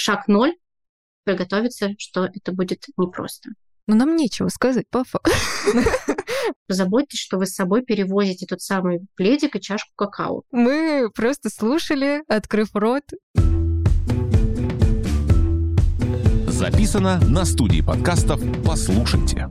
шаг ноль, приготовиться, что это будет непросто. Но нам нечего сказать по факту. Позаботьтесь, что вы с собой перевозите тот самый пледик и чашку какао. Мы просто слушали, открыв рот. Записано на студии подкастов «Послушайте».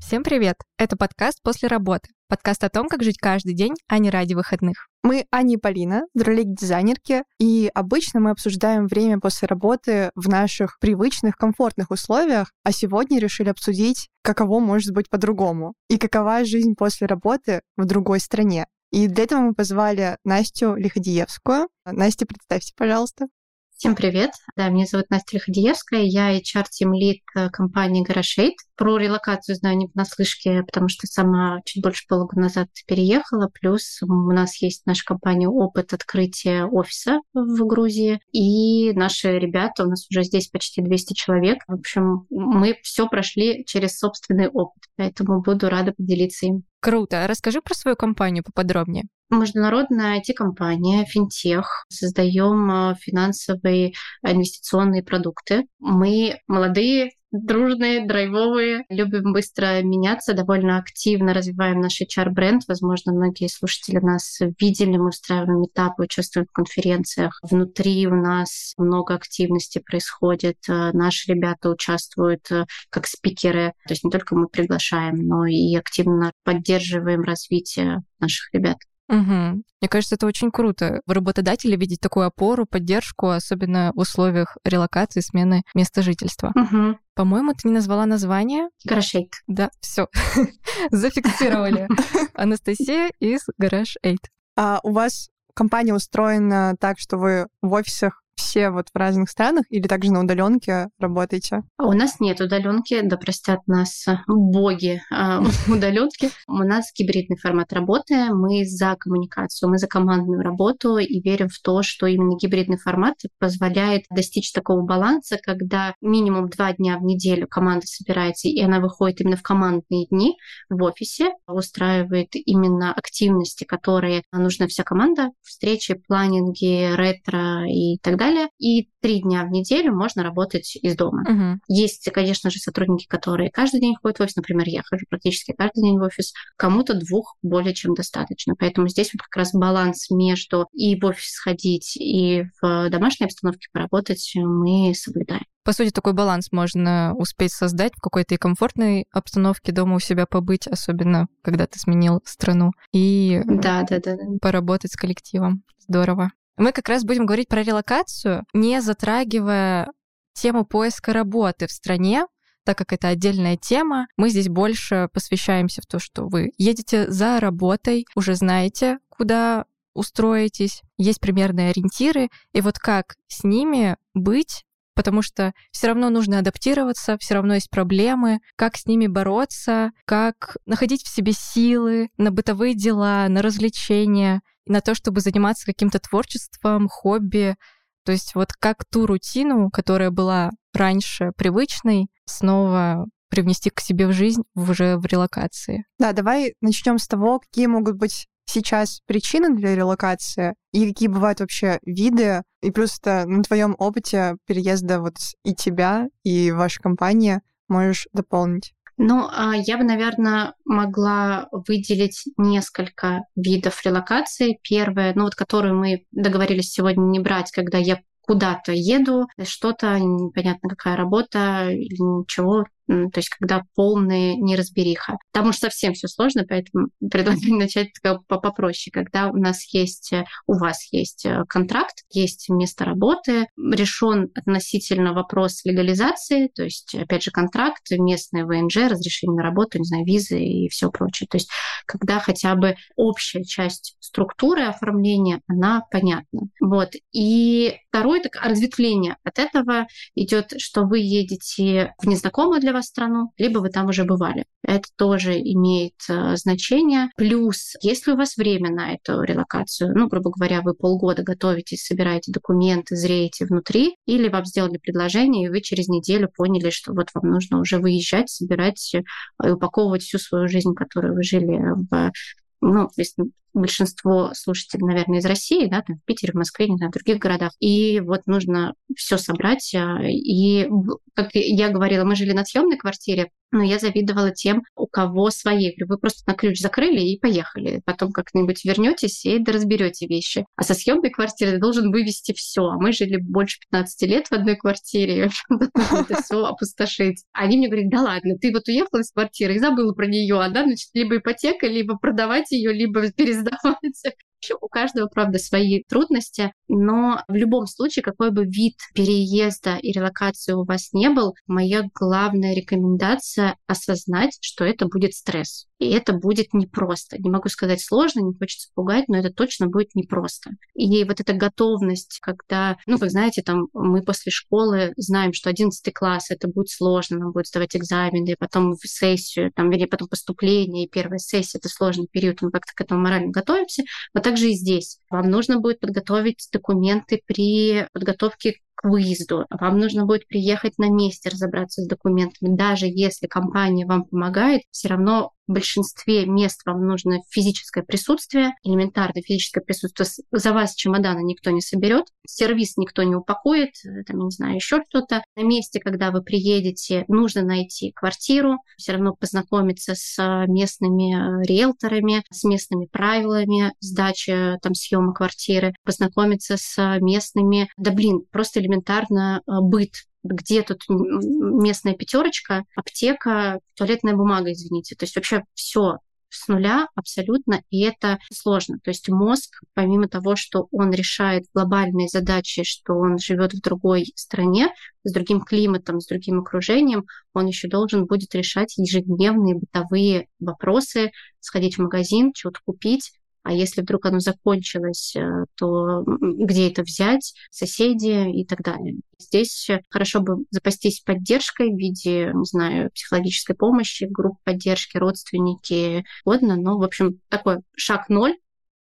Всем привет! Это подкаст «После работы». Подкаст о том, как жить каждый день, а не ради выходных. Мы Аня и Полина, дизайнерки, и обычно мы обсуждаем время после работы в наших привычных, комфортных условиях, а сегодня решили обсудить, каково может быть по-другому, и какова жизнь после работы в другой стране. И для этого мы позвали Настю Лиходиевскую. Настя, представься, пожалуйста. Всем привет. Да, меня зовут Настя Лиходиевская. Я HR-тим лид э, компании Гарашейт. Про релокацию знаю не понаслышке, потому что сама чуть больше полгода назад переехала. Плюс у нас есть в нашей компании опыт открытия офиса в Грузии. И наши ребята, у нас уже здесь почти 200 человек. В общем, мы все прошли через собственный опыт, поэтому буду рада поделиться им. Круто. Расскажи про свою компанию поподробнее. Международная IT-компания, финтех. Создаем э, финансовые инвестиционные продукты. Мы молодые, дружные, драйвовые, любим быстро меняться, довольно активно развиваем наш HR-бренд. Возможно, многие слушатели нас видели, мы устраиваем этапы, участвуем в конференциях. Внутри у нас много активности происходит. Э, наши ребята участвуют э, как спикеры. То есть не только мы приглашаем, но и активно поддерживаем развитие наших ребят. Угу. Мне кажется, это очень круто. В работодателе видеть такую опору, поддержку, особенно в условиях релокации, смены места жительства. Угу. По-моему, ты не назвала название. Гараж Да, все. Зафиксировали. Анастасия из Гараж Эйт. А у вас компания устроена так, что вы в офисах все вот в разных странах или также на удаленке работаете? А у нас нет удаленки, да простят нас боги а, удаленки. У нас гибридный формат работы. Мы за коммуникацию, мы за командную работу и верим в то, что именно гибридный формат позволяет достичь такого баланса, когда минимум два дня в неделю команда собирается, и она выходит именно в командные дни в офисе, устраивает именно активности, которые нужна вся команда, встречи, планинги, ретро и так далее далее. И три дня в неделю можно работать из дома. Угу. Есть, конечно же, сотрудники, которые каждый день ходят в офис. Например, я хожу практически каждый день в офис. Кому-то двух более чем достаточно. Поэтому здесь вот как раз баланс между и в офис сходить, и в домашней обстановке поработать мы соблюдаем. По сути, такой баланс можно успеть создать в какой-то и комфортной обстановке дома у себя побыть, особенно когда ты сменил страну, и да, да, да, да. поработать с коллективом. Здорово. Мы как раз будем говорить про релокацию, не затрагивая тему поиска работы в стране, так как это отдельная тема, мы здесь больше посвящаемся в то, что вы едете за работой, уже знаете, куда устроитесь, есть примерные ориентиры, и вот как с ними быть, потому что все равно нужно адаптироваться, все равно есть проблемы, как с ними бороться, как находить в себе силы на бытовые дела, на развлечения, на то, чтобы заниматься каким-то творчеством, хобби. То есть вот как ту рутину, которая была раньше привычной, снова привнести к себе в жизнь уже в релокации. Да, давай начнем с того, какие могут быть сейчас причины для релокации и какие бывают вообще виды. И плюс это на твоем опыте переезда вот и тебя, и ваша компания можешь дополнить. Ну, а я бы, наверное, могла выделить несколько видов релокации. Первое, ну вот которую мы договорились сегодня не брать, когда я куда-то еду, что-то, непонятно какая работа или ничего, то есть когда полная неразбериха. Там уж совсем все сложно, поэтому предлагаю начать попроще. Когда у нас есть, у вас есть э, контракт, есть место работы, решен относительно вопрос легализации, то есть, опять же, контракт, местный ВНЖ, разрешение на работу, не знаю, визы и все прочее. То есть, когда хотя бы общая часть структуры оформления, она понятна. Вот. И второе, так разветвление от этого идет, что вы едете в незнакомую для вас страну, либо вы там уже бывали. Это тоже имеет э, значение. Плюс, если у вас время на эту релокацию, ну, грубо говоря, вы полгода готовитесь, собираете документы, зреете внутри, или вам сделали предложение, и вы через неделю поняли, что вот вам нужно уже выезжать, собирать и упаковывать всю свою жизнь, которую вы жили в ну, если большинство слушателей, наверное, из России, да, там в Питере, в Москве, не знаю, в других городах. И вот нужно все собрать. А, и, как я говорила, мы жили на съемной квартире, но я завидовала тем, у кого свои. Вы просто на ключ закрыли и поехали. Потом как-нибудь вернетесь и разберете вещи. А со съемной квартиры должен вывести все. А мы жили больше 15 лет в одной квартире. Это все опустошить. Они мне говорят, да ладно, ты вот уехала из квартиры и забыла про нее, а да, значит, либо ипотека, либо продавать ее, либо пересдавать. У каждого, правда, свои трудности, но в любом случае, какой бы вид переезда и релокации у вас не был, моя главная рекомендация — осознать, что это будет стресс. И это будет непросто. Не могу сказать сложно, не хочется пугать, но это точно будет непросто. И вот эта готовность, когда, ну, как знаете, там мы после школы знаем, что 11 класс это будет сложно, нам будет сдавать экзамены, потом в сессию, там, вернее, потом поступление, и первая сессия — это сложный период, мы как-то к этому морально готовимся. Вот также и здесь. Вам нужно будет подготовить документы при подготовке к выезду. Вам нужно будет приехать на месте, разобраться с документами. Даже если компания вам помогает, все равно в большинстве мест вам нужно физическое присутствие, элементарное физическое присутствие. За вас чемодана никто не соберет, сервис никто не упакует, там, не знаю, еще что-то. На месте, когда вы приедете, нужно найти квартиру, все равно познакомиться с местными э, риэлторами, с местными правилами сдачи там съема квартиры, познакомиться с местными, да блин, просто элементарно э, быт где тут местная пятерочка, аптека, туалетная бумага, извините. То есть вообще все с нуля абсолютно, и это сложно. То есть мозг, помимо того, что он решает глобальные задачи, что он живет в другой стране, с другим климатом, с другим окружением, он еще должен будет решать ежедневные бытовые вопросы, сходить в магазин, что-то купить, а если вдруг оно закончилось, э, то где это взять, соседи и так далее. Здесь хорошо бы запастись поддержкой в виде, не знаю, психологической помощи, групп поддержки, родственники, угодно. Но, в общем, такой шаг ноль,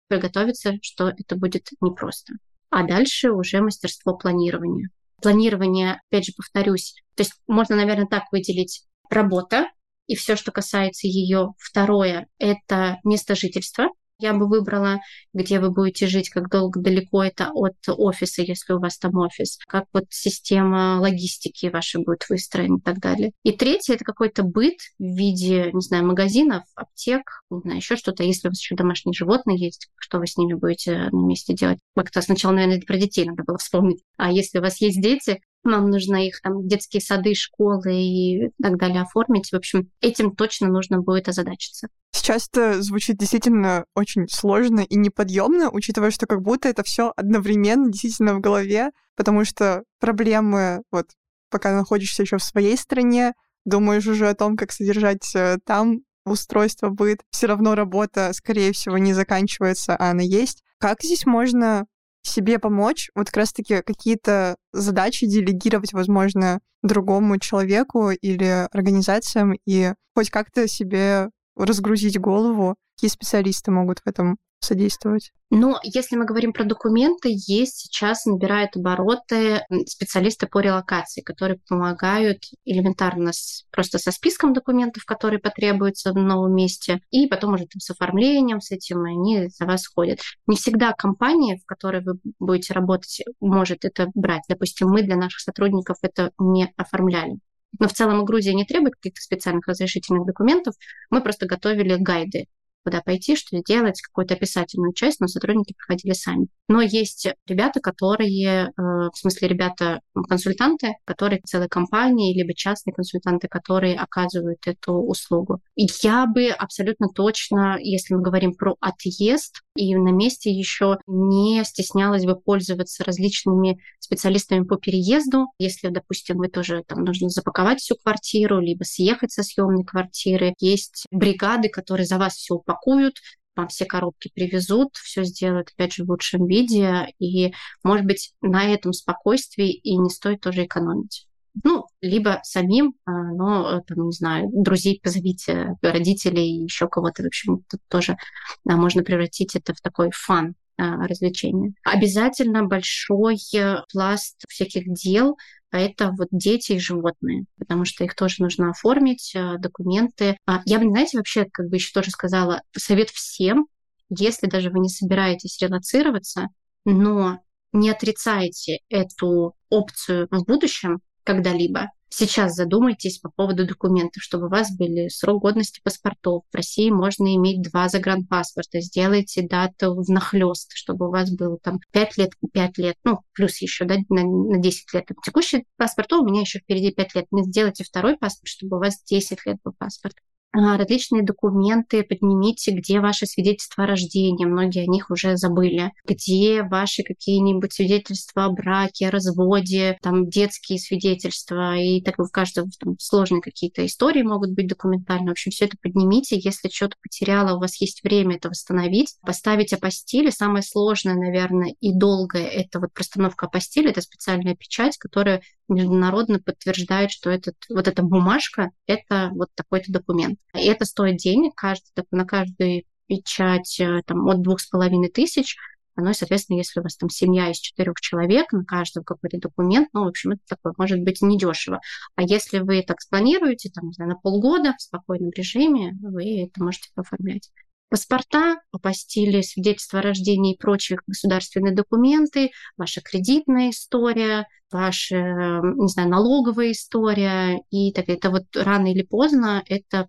приготовиться, что это будет непросто. А дальше уже мастерство планирования. Планирование, опять же, повторюсь, то есть можно, наверное, так выделить работа, и все, что касается ее. Второе — это место жительства я бы выбрала, где вы будете жить, как долго далеко это от офиса, если у вас там офис, как вот система логистики вашей будет выстроена и так далее. И третье — это какой-то быт в виде, не знаю, магазинов, аптек, не знаю, еще что-то. Если у вас еще домашние животные есть, что вы с ними будете на месте делать? Как-то сначала, наверное, про детей надо было вспомнить. А если у вас есть дети, нам нужно их там детские сады, школы и так далее оформить. В общем, этим точно нужно будет озадачиться. Сейчас это звучит действительно очень сложно и неподъемно, учитывая, что как будто это все одновременно действительно в голове, потому что проблемы, вот пока находишься еще в своей стране, думаешь уже о том, как содержать э, там устройство быт, все равно работа, скорее всего, не заканчивается, а она есть. Как здесь можно себе помочь, вот как раз-таки какие-то задачи делегировать, возможно, другому человеку или организациям и хоть как-то себе разгрузить голову, какие специалисты могут в этом содействовать? Но если мы говорим про документы, есть сейчас набирают обороты специалисты по релокации, которые помогают элементарно с, просто со списком документов, которые потребуются в новом месте, и потом уже там с оформлением, с этим они за вас ходят. Не всегда компания, в которой вы будете работать, может это брать. Допустим, мы для наших сотрудников это не оформляли. Но в целом Грузия не требует каких-то специальных разрешительных документов. Мы просто готовили гайды куда пойти, что делать, какую-то описательную часть, но сотрудники проходили сами. Но есть ребята, которые, э, в смысле ребята, консультанты, которые целые компании, либо частные консультанты, которые оказывают эту услугу. Я бы абсолютно точно, если мы говорим про отъезд, и на месте еще не стеснялась бы пользоваться различными специалистами по переезду. Если, допустим, вы тоже там нужно запаковать всю квартиру, либо съехать со съемной квартиры, есть бригады, которые за вас все упакуют, вам все коробки привезут, все сделают, опять же, в лучшем виде. И, может быть, на этом спокойствии и не стоит тоже экономить. Ну, либо самим, а, но, там, не знаю, друзей позовите, родителей, еще кого-то. В общем, тут тоже да, можно превратить это в такой фан а, развлечения. Обязательно большой э, пласт всяких дел это вот дети и животные, потому что их тоже нужно оформить, э, документы. А, я бы, знаете, вообще как бы еще тоже сказала, совет всем если даже вы не собираетесь релацироваться, но не отрицаете эту опцию в будущем когда-либо, Сейчас задумайтесь по поводу документов, чтобы у вас были срок годности паспортов. В России можно иметь два загранпаспорта. Сделайте дату в нахлест, чтобы у вас было там 5 лет и 5 лет, ну, плюс еще да, на, на 10 лет. Текущий паспорт, у меня еще впереди 5 лет. Сделайте второй паспорт, чтобы у вас 10 лет был паспорт. А, различные документы, поднимите, где ваши свидетельства о рождении, многие о них уже забыли, где ваши какие-нибудь свидетельства о браке, о разводе, там детские свидетельства, и так в каждом там, сложные какие-то истории могут быть документально. В общем, все это поднимите, если что-то потеряло, у вас есть время это восстановить, поставить апостили. Самое сложное, наверное, и долгое — это вот простановка апостили, это специальная печать, которая международно подтверждает, что этот, вот эта бумажка — это вот такой-то документ. И это стоит денег, каждый, на каждую печать э, там, от двух с половиной тысяч. Ну и, соответственно, если у вас там семья из четырех человек, на каждого какой-то документ, ну, в общем, это такое, может быть, недешево. А если вы так спланируете, там, не знаю, на полгода в спокойном режиме, вы это можете оформлять паспорта, апостили, свидетельства о рождении и прочие государственные документы, ваша кредитная история, ваша, не знаю, налоговая история. И так это вот рано или поздно это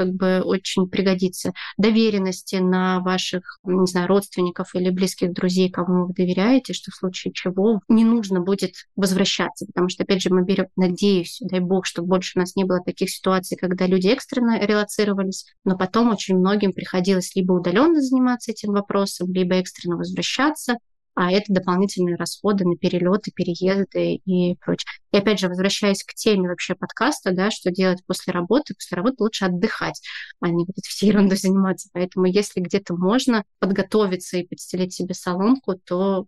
как бы очень пригодится. Доверенности на ваших, не знаю, родственников или близких друзей, кому вы доверяете, что в случае чего не нужно будет возвращаться. Потому что, опять же, мы берем, надеюсь, дай бог, чтобы больше у нас не было таких ситуаций, когда люди экстренно релацировались, но потом очень многим приходилось либо удаленно заниматься этим вопросом, либо экстренно возвращаться, а это дополнительные расходы на перелеты, переезды и прочее. И опять же, возвращаясь к теме вообще подкаста, да, что делать после работы, после работы лучше отдыхать, а не вот всей ерундой заниматься. Поэтому если где-то можно подготовиться и подстелить себе соломку, то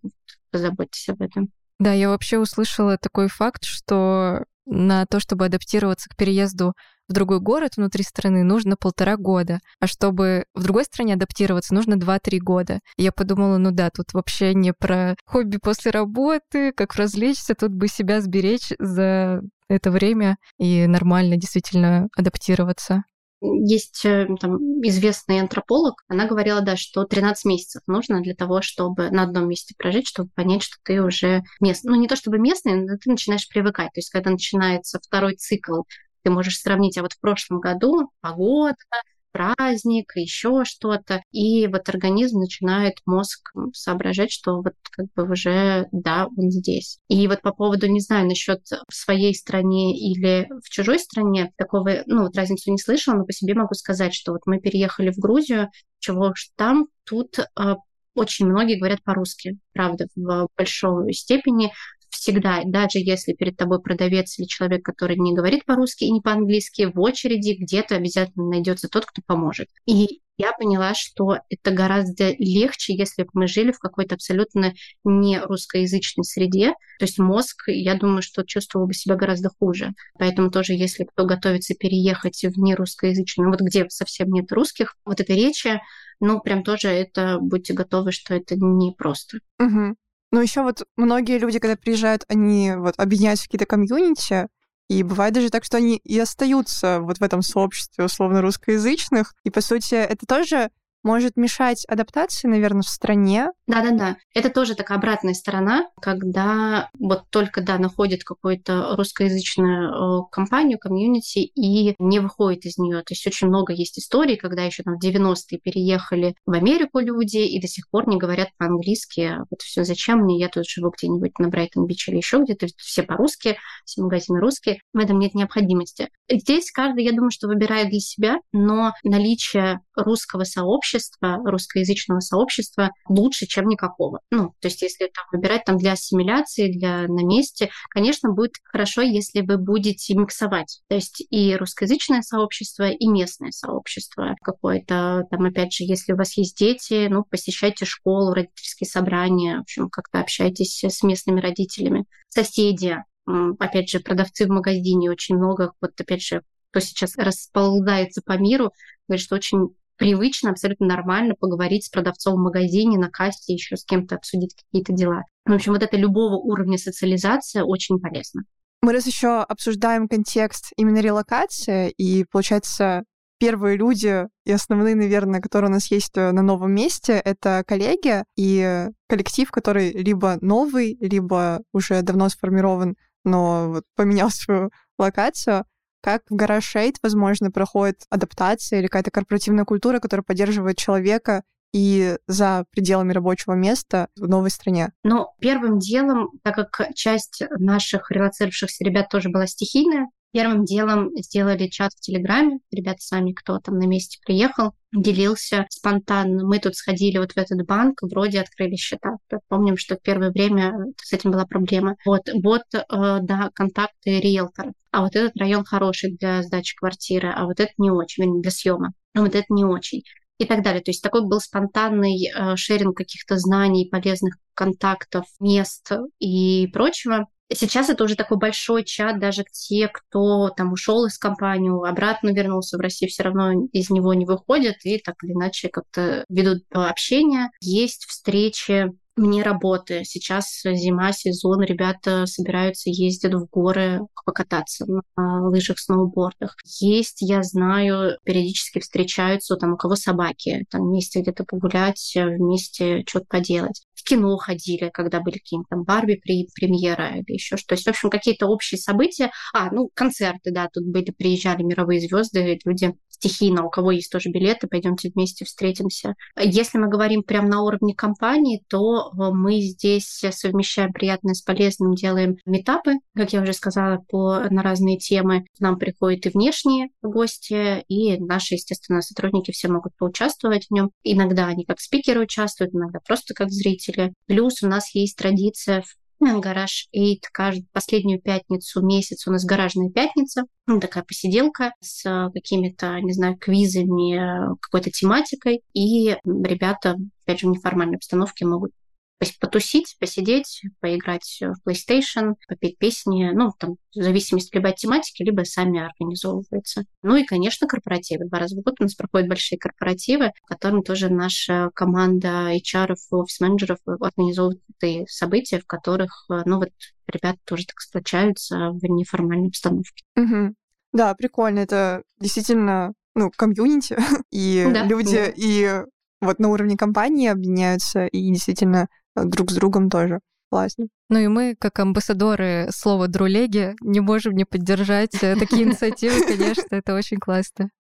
позаботьтесь об этом. Да, я вообще услышала такой факт, что на то, чтобы адаптироваться к переезду в другой город внутри страны, нужно полтора года. А чтобы в другой стране адаптироваться, нужно 2-3 года. И я подумала, ну да, тут вообще не про хобби после работы, как развлечься, тут бы себя сберечь за это время и нормально действительно адаптироваться. Есть э, там, известный антрополог, она говорила, да, что 13 месяцев нужно для того, чтобы на одном месте прожить, чтобы понять, что ты уже местный. Ну, не то чтобы местный, но ты начинаешь привыкать. То есть, когда начинается второй цикл, ты можешь сравнить, а вот в прошлом году погода, праздник, еще что-то. И вот организм начинает мозг соображать, что вот как бы уже, да, он здесь. И вот по поводу, не знаю, насчет в своей стране или в чужой стране, такого, ну, вот разницу не слышала, но по себе могу сказать, что вот мы переехали в Грузию, чего там, тут а, очень многие говорят по-русски, правда, в большой степени всегда, даже если перед тобой продавец или человек, который не говорит по-русски и не по-английски, в очереди где-то обязательно найдется тот, кто поможет. И я поняла, что это гораздо легче, если бы мы жили в какой-то абсолютно не русскоязычной среде. То есть мозг, я думаю, что чувствовал бы себя гораздо хуже. Поэтому тоже, если кто готовится переехать в нерусскоязычную, вот где совсем нет русских, вот этой речи, ну, прям тоже это будьте готовы, что это непросто. Угу. Но еще вот многие люди, когда приезжают, они вот объединяются в какие-то комьюнити, и бывает даже так, что они и остаются вот в этом сообществе условно русскоязычных. И, по сути, это тоже может мешать адаптации, наверное, в стране. Да-да-да. Это тоже такая обратная сторона, когда вот только, да, находит какую-то русскоязычную э, компанию, комьюнити и не выходит из нее. То есть очень много есть историй, когда еще там в 90-е переехали в Америку люди и до сих пор не говорят по-английски. Вот все зачем мне? Я тут живу где-нибудь на Брайтон-Бич или еще где-то. Все по-русски, все магазины русские. В этом нет необходимости. Здесь каждый, я думаю, что выбирает для себя, но наличие русского сообщества, русскоязычного сообщества лучше, чем никакого. Ну, то есть если там выбирать там для ассимиляции, для на месте, конечно, будет хорошо, если вы будете миксовать. То есть и русскоязычное сообщество, и местное сообщество какое-то. Там, опять же, если у вас есть дети, ну, посещайте школу, родительские собрания, в общем, как-то общайтесь с местными родителями. Соседи, опять же, продавцы в магазине очень много, вот опять же, кто сейчас расползается по миру, говорит, что очень привычно, абсолютно нормально поговорить с продавцом в магазине, на кассе, еще с кем-то обсудить какие-то дела. В общем, вот это любого уровня социализация очень полезна. Мы раз еще обсуждаем контекст именно релокации, и, получается, первые люди и основные, наверное, которые у нас есть э, на новом месте, это коллеги и коллектив, который либо новый, либо уже давно сформирован, но вот поменял свою локацию. Как в Шейд, возможно, проходит адаптация или какая-то корпоративная культура, которая поддерживает человека и за пределами рабочего места в новой стране? Ну, первым делом, так как часть наших релацировавшихся ребят тоже была стихийная, Первым делом сделали чат в Телеграме. Ребята сами, кто там на месте приехал, делился спонтанно. Мы тут сходили вот в этот банк, вроде открыли счета. Помним, что в первое время с этим была проблема. Вот, вот, э, да, контакты риэлторов. А вот этот район хороший для сдачи квартиры, а вот это не очень, для съема. А вот это не очень и так далее. То есть такой был спонтанный э, шеринг каких-то знаний, полезных контактов, мест и прочего. Сейчас это уже такой большой чат, даже те, кто там ушел из компании, обратно вернулся в Россию, все равно из него не выходят и так или иначе как-то ведут общение. Есть встречи мне работы. Сейчас зима, сезон, ребята собираются, ездят в горы покататься на лыжах, сноубордах. Есть, я знаю, периодически встречаются там у кого собаки, там вместе где-то погулять, вместе что-то поделать кино ходили, когда были какие-нибудь там Барби при премьера или еще что. То есть, в общем, какие-то общие события. А, ну, концерты, да, тут были, приезжали мировые звезды, люди стихийно, у кого есть тоже билеты, пойдемте вместе встретимся. Если мы говорим прямо на уровне компании, то э, мы здесь совмещаем приятное с полезным, делаем метапы, как я уже сказала, по, на разные темы. Нам приходят и внешние гости, и наши, естественно, сотрудники все могут поучаствовать в нем. Иногда они как спикеры участвуют, иногда просто как зрители. Плюс у нас есть традиция в гараж Эйт каждую последнюю пятницу месяц у нас гаражная пятница. Ну, такая посиделка с какими-то, не знаю, квизами, какой-то тематикой. И ребята, опять же, в неформальной обстановке могут потусить, посидеть, поиграть в PlayStation, попеть песни, ну, там, в зависимости либо от тематики, либо сами организовываются. Ну и, конечно, корпоративы. Два раза в год у нас проходят большие корпоративы, которым тоже наша команда HR, офис-менеджеров организовывает события, в которых, ну, вот ребята тоже так сплочаются в неформальной обстановке. Угу. Да, прикольно. Это действительно ну, комьюнити, и да, люди, да. и вот на уровне компании объединяются и действительно друг с другом тоже. Классно. Ну и мы, как амбассадоры слова «друлеги», не можем не поддержать э, такие инициативы, конечно, это очень классно.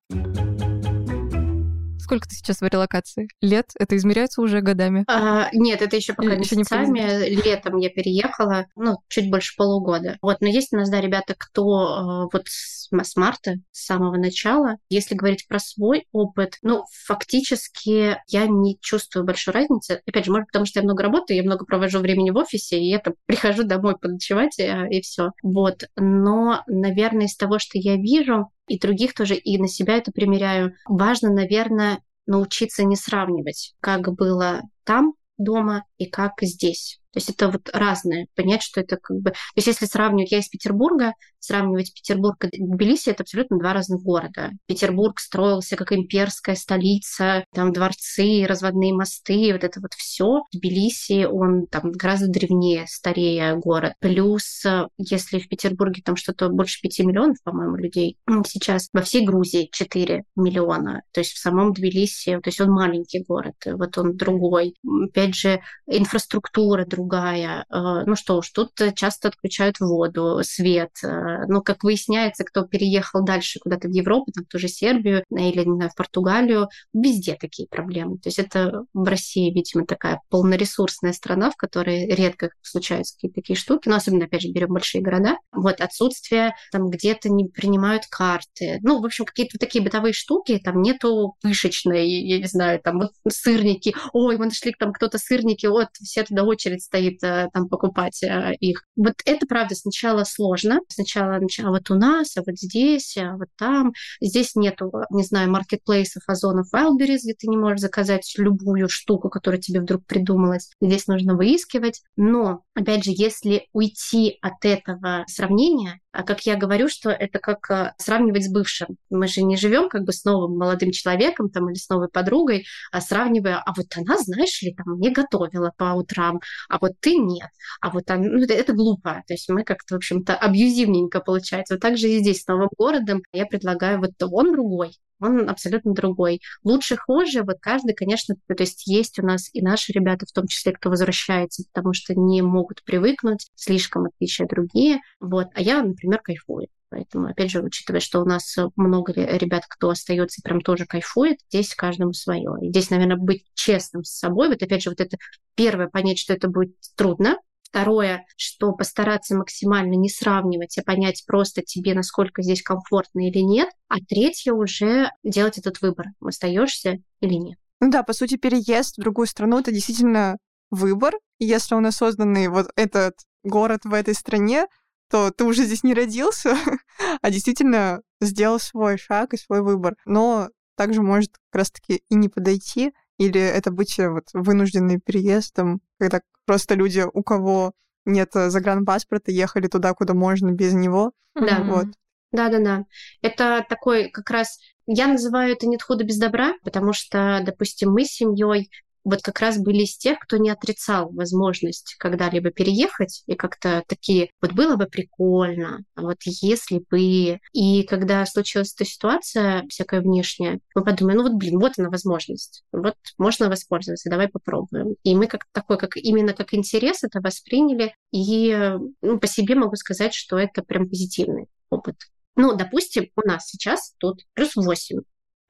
Сколько ты сейчас в релокации? Лет? Это измеряется уже годами? А, нет, это еще пока еще месяцами. Не Летом я переехала, ну, чуть больше полугода. Вот, но есть у нас, да, ребята, кто э, вот с, с марта, с самого начала. Если говорить про свой опыт, ну, фактически я не чувствую большой разницы. Опять же, может, потому что я много работаю, я много провожу времени в офисе, и это прихожу домой подночевать, и, и все. Вот. Но, наверное, из того, что я вижу, и других тоже, и на себя это примеряю. Важно, наверное, научиться не сравнивать, как было там дома и как здесь. То есть это вот разное. Понять, что это как бы... То есть если сравнивать, я из Петербурга, сравнивать Петербург и Тбилиси, это абсолютно два разных города. Петербург строился как имперская столица, там дворцы, разводные мосты, вот это вот все. Тбилиси, он там гораздо древнее, старее город. Плюс, если в Петербурге там что-то больше пяти миллионов, по-моему, людей, сейчас во всей Грузии 4 миллиона. То есть в самом Тбилиси, то есть он маленький город, вот он другой. Опять же, инфраструктура другая другая. Э, ну что уж, тут часто отключают воду, свет. Э, ну, как выясняется, кто переехал дальше куда-то в Европу, там тоже Сербию или, не знаю, в Португалию, везде такие проблемы. То есть это в России, видимо, такая полноресурсная страна, в которой редко случаются какие-то такие штуки, но особенно, опять же, берем большие города. Вот отсутствие, там где-то не принимают карты. Ну, в общем, какие-то такие бытовые штуки, там нету пышечной, я не знаю, там вот сырники. Ой, мы нашли там кто-то сырники, вот все туда очередь стоит э, там покупать э, их. Вот это, правда, сначала сложно. Сначала, а вот у нас, а вот здесь, а вот там. Здесь нету, не знаю, маркетплейсов, озонов, Wildberries, где ты не можешь заказать любую штуку, которая тебе вдруг придумалась. Здесь нужно выискивать. Но, опять же, если уйти от этого сравнения, а как я говорю, что это как э, сравнивать с бывшим. Мы же не живем как бы с новым молодым человеком там, или с новой подругой, а сравнивая, а вот она, знаешь ли, там мне готовила по утрам, а вот ты нет. А вот там, ну, это, это глупо. То есть мы как-то, в общем-то, абьюзивненько получается. Вот так же и здесь с новым городом я предлагаю, вот он другой, он абсолютно другой. Лучше, хуже, вот каждый, конечно, то есть есть у нас и наши ребята, в том числе, кто возвращается, потому что не могут привыкнуть, слишком отличия другие. Вот. А я, например, кайфую. Поэтому, опять же, учитывая, что у нас много ребят, кто остается и прям тоже кайфует, здесь каждому свое. И здесь, наверное, быть честным с собой. Вот опять же, вот это первое, понять, что это будет трудно, Второе, что постараться максимально не сравнивать, а понять просто тебе, насколько здесь комфортно или нет. А третье уже делать этот выбор, остаешься или нет. Ну да, по сути, переезд в другую страну это действительно выбор. И если он осознанный, вот этот город в этой стране, то ты уже здесь не родился, а действительно сделал свой шаг и свой выбор. Но также может как раз-таки и не подойти, или это быть э, вот вынужденный переездом, когда просто люди, у кого нет э, загранпаспорта, ехали туда, куда можно без него. Да. Вот. Да-да-да. Это такой как раз... Я называю это «нет худа без добра», потому что, допустим, мы с семьей вот как раз были из тех, кто не отрицал возможность когда-либо переехать, и как-то такие, вот было бы прикольно, а вот если бы... И когда случилась эта ситуация всякая внешняя, мы подумали, ну вот, блин, вот она возможность, вот можно воспользоваться, давай попробуем. И мы как такой, как именно как интерес это восприняли, и ну, по себе могу сказать, что это прям позитивный опыт. Ну, допустим, у нас сейчас тут плюс 8.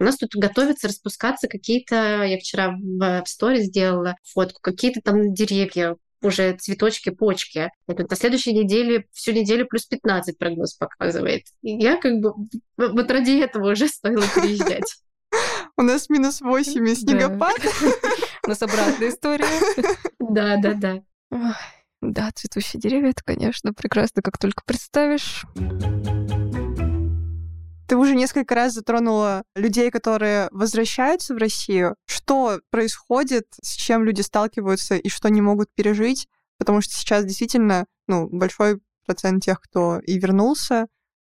У нас тут готовятся распускаться какие-то, я вчера в, в сторе сделала фотку, какие-то там деревья, уже цветочки, почки. Это на следующей неделе, всю неделю плюс 15 прогноз показывает. И я как бы вот ради этого уже стоило приезжать. У нас минус 8 и снегопад. У нас обратная история. Да, да, да. Да, цветущие деревья, это, конечно, прекрасно, как только представишь. Ты уже несколько раз затронула людей, которые возвращаются в Россию. Что происходит, с чем люди сталкиваются и что не могут пережить? Потому что сейчас действительно ну, большой процент тех, кто и вернулся,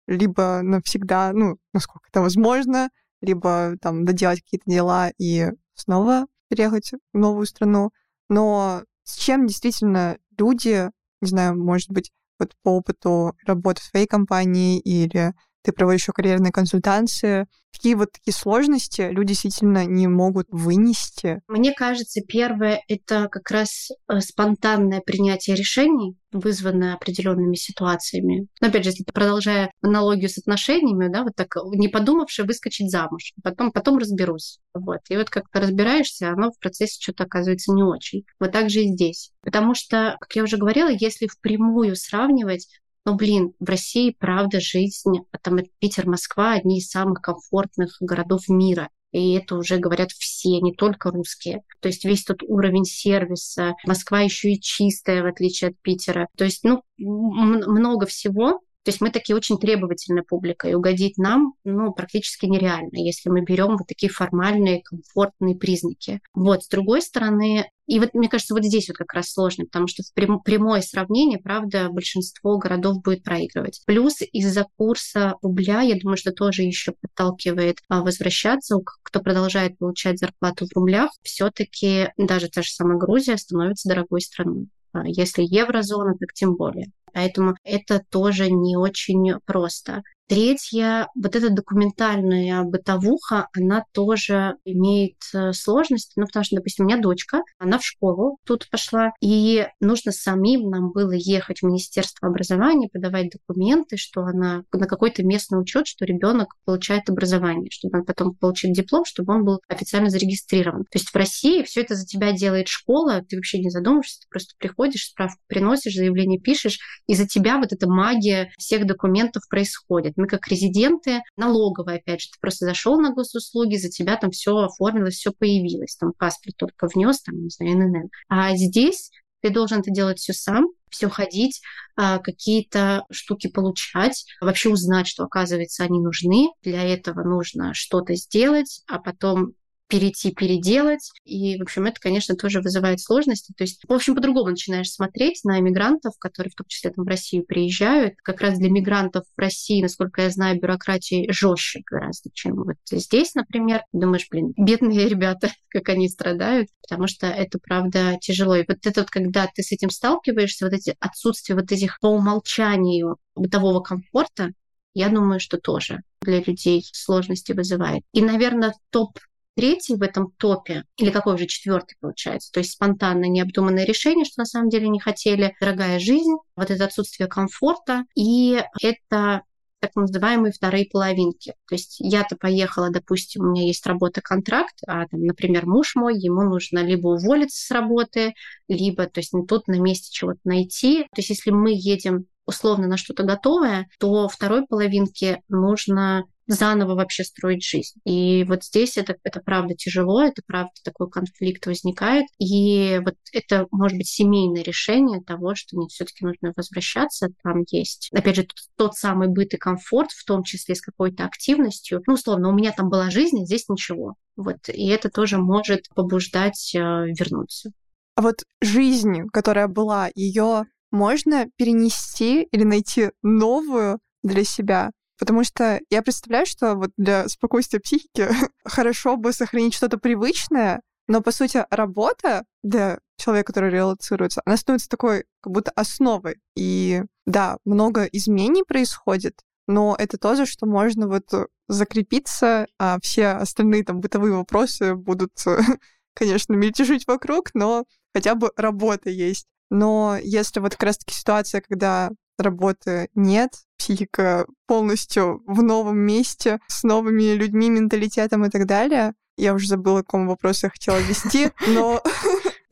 либо навсегда, ну, насколько это возможно, либо там доделать какие-то дела и снова переехать в новую страну. Но с чем действительно люди, не знаю, может быть, вот по опыту работы в своей компании или ты проводишь еще карьерные консультации. Какие вот такие сложности люди действительно не могут вынести? Мне кажется, первое — это как раз э, спонтанное принятие решений, вызванное определенными ситуациями. Но опять же, если продолжая аналогию с отношениями, да, вот так не подумавши выскочить замуж, потом, потом разберусь. Вот. И вот как-то разбираешься, оно в процессе что-то оказывается не очень. Вот так же и здесь. Потому что, как я уже говорила, если впрямую сравнивать, но, блин, в России, правда, жизнь, а там Питер, Москва, одни из самых комфортных городов мира. И это уже говорят все, не только русские. То есть весь тот уровень сервиса. Москва еще и чистая, в отличие от Питера. То есть, ну, много всего. То есть мы такие очень требовательная публика, и угодить нам ну, практически нереально, если мы берем вот такие формальные, комфортные признаки. Вот, с другой стороны, и вот, мне кажется, вот здесь вот как раз сложно, потому что прямое сравнение, правда, большинство городов будет проигрывать. Плюс из-за курса рубля, я думаю, что тоже еще подталкивает а, возвращаться, кто продолжает получать зарплату в рублях, все-таки даже та же самая Грузия становится дорогой страной. А если еврозона, так тем более. Поэтому это тоже не очень просто. Третье, вот эта документальная бытовуха, она тоже имеет э, сложности, ну, потому что, допустим, у меня дочка, она в школу тут пошла, и нужно самим нам было ехать в Министерство образования, подавать документы, что она на какой-то местный учет, что ребенок получает образование, чтобы он потом получил диплом, чтобы он был официально зарегистрирован. То есть в России все это за тебя делает школа, ты вообще не задумываешься, ты просто приходишь, справку приносишь, заявление пишешь, и за тебя вот эта магия всех документов происходит. Мы как резиденты, налоговая, опять же, ты просто зашел на госуслуги, за тебя там все оформилось, все появилось, там паспорт только внес, там, не знаю, ННН. А здесь ты должен это делать все сам, все ходить, а, какие-то штуки получать, вообще узнать, что, оказывается, они нужны. Для этого нужно что-то сделать, а потом перейти, переделать. И, в общем, это, конечно, тоже вызывает сложности. То есть, в общем, по-другому начинаешь смотреть на мигрантов, которые в том числе там в Россию приезжают. Как раз для мигрантов в России, насколько я знаю, бюрократия жестче гораздо, чем вот здесь, например. Думаешь, блин, бедные ребята, как они страдают, потому что это, правда, тяжело. И вот это вот, когда ты с этим сталкиваешься, вот эти отсутствие вот этих по умолчанию бытового комфорта, я думаю, что тоже для людей сложности вызывает. И, наверное, топ третий в этом топе, или какой уже четвертый получается, то есть спонтанно необдуманное решение, что на самом деле не хотели, дорогая жизнь, вот это отсутствие комфорта, и это так называемые вторые половинки. То есть я-то поехала, допустим, у меня есть работа-контракт, а, там, например, муж мой, ему нужно либо уволиться с работы, либо, то есть тут на месте чего-то найти. То есть если мы едем условно на что-то готовое, то второй половинке нужно заново вообще строить жизнь. И вот здесь это, это правда тяжело, это правда такой конфликт возникает. И вот это может быть семейное решение того, что нет, все-таки нужно возвращаться. Там есть, опять же, тот, тот самый быт и комфорт, в том числе с какой-то активностью. Ну, условно, у меня там была жизнь, а здесь ничего. Вот. И это тоже может побуждать э, вернуться. А вот жизнь, которая была, ее можно перенести или найти новую для себя? Потому что я представляю, что вот для спокойствия психики хорошо бы сохранить что-то привычное, но, по сути, работа для человека, который релацируется, она становится такой как будто основой. И да, много изменений происходит, но это тоже, что можно вот закрепиться, а все остальные там бытовые вопросы будут, конечно, мельтешить вокруг, но хотя бы работа есть. Но если вот как раз-таки ситуация, когда работы нет, психика полностью в новом месте, с новыми людьми, менталитетом и так далее. Я уже забыла, к какому вопросу я хотела вести, но...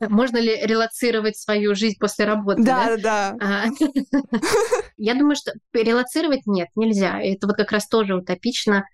Можно ли релацировать свою жизнь после работы? Да, да. А, я думаю, что релацировать нет, нельзя. Это вот как раз тоже утопично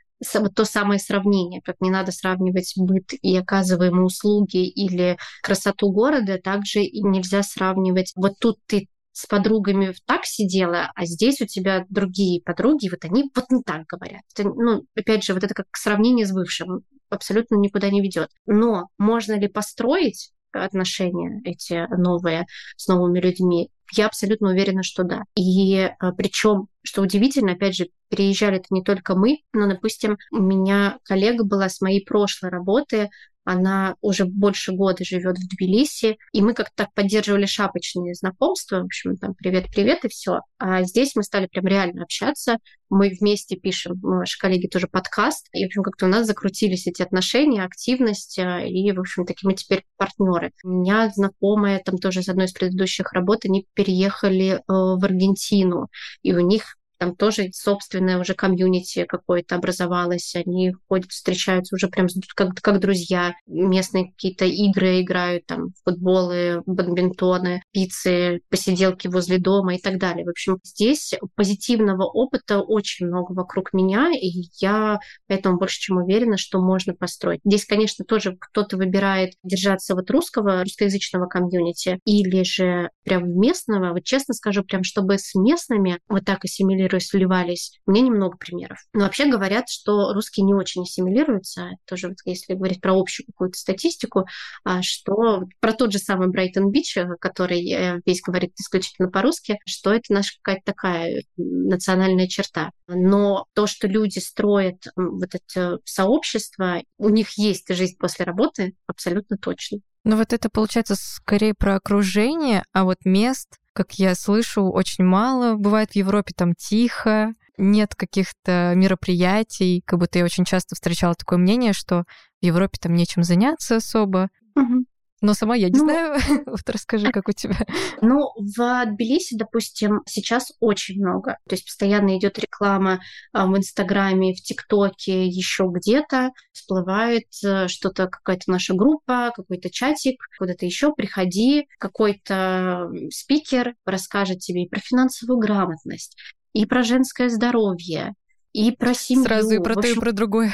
то самое сравнение, как не надо сравнивать быт и оказываемые услуги или красоту города, также нельзя сравнивать, вот тут ты с подругами так сидела, а здесь у тебя другие подруги, вот они вот не так говорят. Это, ну, опять же, вот это как сравнение с бывшим абсолютно никуда не ведет. Но можно ли построить отношения эти новые с новыми людьми? Я абсолютно уверена, что да. И а, причем, что удивительно, опять же, переезжали это не только мы, но, допустим, у меня коллега была с моей прошлой работы, она уже больше года живет в Тбилиси, и мы как-то так поддерживали шапочные знакомства, в общем, там привет-привет и все. А здесь мы стали прям реально общаться, мы вместе пишем, мы, ваши коллеги, тоже подкаст, и, в общем, как-то у нас закрутились эти отношения, активность, э, и, в общем, такие мы теперь партнеры. У меня знакомая там тоже с одной из предыдущих работ, они переехали э, в Аргентину, и у них там тоже собственное уже комьюнити какое-то образовалось, они ходят, встречаются уже прям как, как друзья, местные какие-то игры играют, там, футболы, бадминтоны, пиццы, посиделки возле дома и так далее. В общем, здесь позитивного опыта очень много вокруг меня, и я поэтому больше чем уверена, что можно построить. Здесь, конечно, тоже кто-то выбирает держаться вот русского, русскоязычного комьюнити, или же прям местного. Вот честно скажу, прям чтобы с местными вот так ассимилировать ассимилируясь, сливались. Меня немного примеров. Но вообще говорят, что русские не очень ассимилируются. Тоже вот если говорить про общую какую-то статистику, а, что про тот же самый Брайтон-Бич, который э, весь говорит исключительно по-русски, что это наша какая-то такая национальная черта. Но то, что люди строят вот это сообщество, у них есть жизнь после работы, абсолютно точно. Ну вот это получается скорее про окружение, а вот мест как я слышу, очень мало. Бывает в Европе там тихо, нет каких-то мероприятий. Как будто я очень часто встречала такое мнение, что в Европе там нечем заняться особо. Угу. Но сама я не ну, знаю. вот расскажи, как у тебя. Ну, в Тбилиси, допустим, сейчас очень много. То есть постоянно идет реклама а, в Инстаграме, в ТикТоке, еще где-то. Всплывает э, что-то, какая-то наша группа, какой-то чатик, куда-то еще. Приходи, какой-то спикер расскажет тебе и про финансовую грамотность, и про женское здоровье, и про семью. Сразу и про то, и про другое.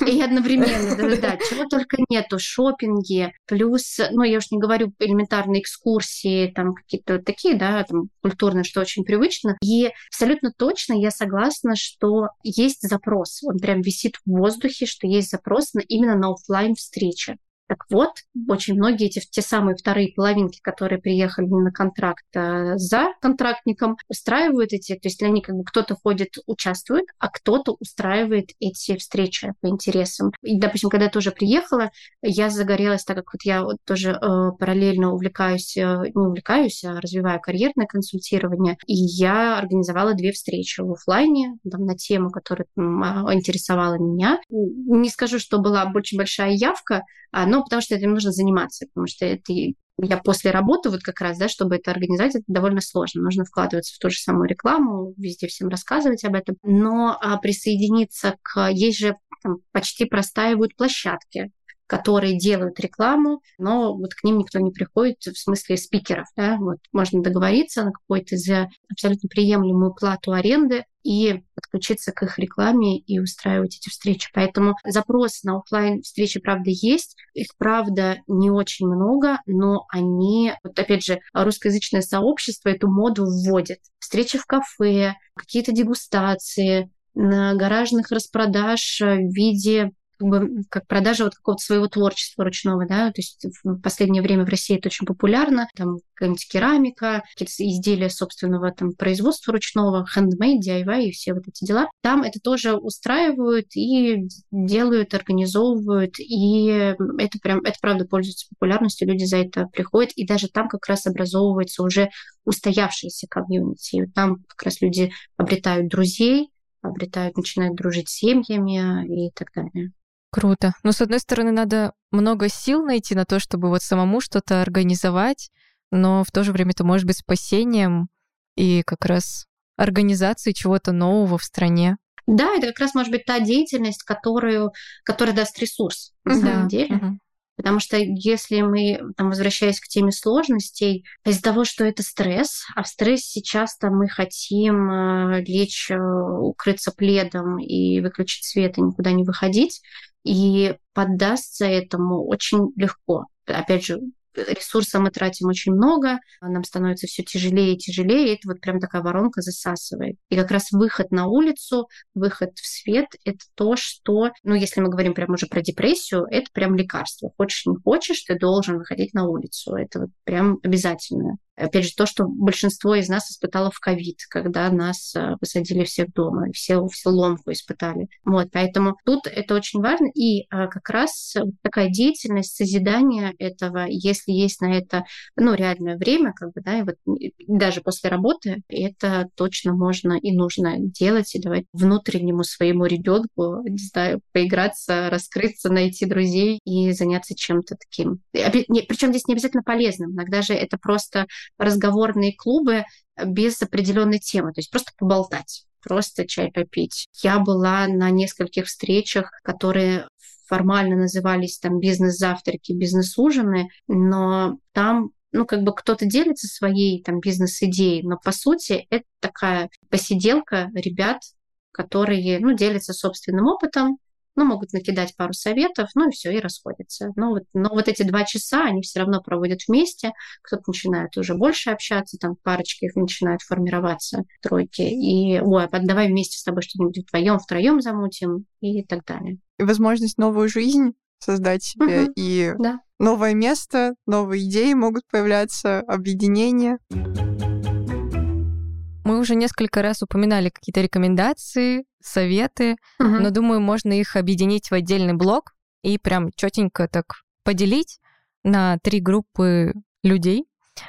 И одновременно, да-да-да, чего только нету, шопинги, плюс, ну, я уж не говорю элементарные экскурсии, там какие-то такие, да, там культурные, что очень привычно. И абсолютно точно я согласна, что есть запрос, он прям висит в воздухе, что есть запрос на, именно на офлайн встречи. Так вот, очень многие эти те самые вторые половинки, которые приехали на контракт а, за контрактником, устраивают эти, то есть они как бы кто-то ходит, участвует, а кто-то устраивает эти встречи по интересам. И, допустим, когда я тоже приехала, я загорелась, так как вот я вот тоже э, параллельно увлекаюсь, э, не увлекаюсь, а развиваю карьерное консультирование, и я организовала две встречи в офлайне, там, на тему, которая там, интересовала меня. Не скажу, что была очень большая явка, а, но потому что этим нужно заниматься, потому что это я после работы вот как раз, да, чтобы это организовать, это довольно сложно. Нужно вкладываться в ту же самую рекламу, везде всем рассказывать об этом. Но а, присоединиться к... Есть же там, почти простаивают площадки, которые делают рекламу, но вот к ним никто не приходит в смысле спикеров. Да? Вот можно договориться на какую-то за абсолютно приемлемую плату аренды и подключиться к их рекламе и устраивать эти встречи. Поэтому запрос на офлайн встречи, правда, есть. Их, правда, не очень много, но они, вот опять же, русскоязычное сообщество эту моду вводит. Встречи в кафе, какие-то дегустации, на гаражных распродаж в виде как бы как продажа вот какого-то своего творчества ручного, да, то есть в последнее время в России это очень популярно, там какая-нибудь керамика, какие-то изделия собственного там производства ручного, handmade, DIY и все вот эти дела. Там это тоже устраивают и делают, организовывают, и это прям, это правда пользуется популярностью, люди за это приходят, и даже там как раз образовывается уже устоявшиеся комьюнити. И там как раз люди обретают друзей, обретают, начинают дружить с семьями и так далее. Круто. Но, с одной стороны, надо много сил найти на то, чтобы вот самому что-то организовать, но в то же время это может быть спасением и как раз организацией чего-то нового в стране. Да, это как раз может быть та деятельность, которую, которая даст ресурс на самом деле. Uh-huh. Потому что если мы, там, возвращаясь к теме сложностей, из-за того, что это стресс, а в стрессе часто мы хотим э, лечь, э, укрыться пледом и выключить свет и никуда не выходить, и поддастся этому очень легко. Опять же, ресурса мы тратим очень много, нам становится все тяжелее и тяжелее, и это вот прям такая воронка засасывает. И как раз выход на улицу, выход в свет — это то, что, ну, если мы говорим прям уже про депрессию, это прям лекарство. Хочешь, не хочешь, ты должен выходить на улицу. Это вот прям обязательно. Опять же, то, что большинство из нас испытало в ковид, когда нас э, посадили всех дома, все, все ломку испытали. Вот, поэтому тут это очень важно. И э, как раз такая деятельность созидания этого, если есть на это, ну, реальное время, как бы, да, и вот даже после работы, это точно можно и нужно делать, и давать внутреннему своему ребенку, не знаю, поиграться, раскрыться, найти друзей и заняться чем-то таким. Причем здесь не обязательно полезным. Иногда же это просто разговорные клубы без определенной темы, то есть просто поболтать просто чай попить. Я была на нескольких встречах, которые формально назывались там бизнес-завтраки, бизнес-ужины, но там ну, как бы кто-то делится своей там бизнес-идеей, но по сути это такая посиделка ребят, которые, ну, делятся собственным опытом, ну, могут накидать пару советов, ну и все, и расходятся. Но вот, но вот эти два часа они все равно проводят вместе, кто-то начинает уже больше общаться, там парочки их начинают формироваться, тройки, и, ой, а давай вместе с тобой что-нибудь вдвоем, втроем замутим и так далее. И возможность новую жизнь создать себе, угу, и да. новое место, новые идеи могут появляться, объединения. Мы уже несколько раз упоминали какие-то рекомендации, советы, угу. но думаю, можно их объединить в отдельный блок и прям четенько так поделить на три группы людей.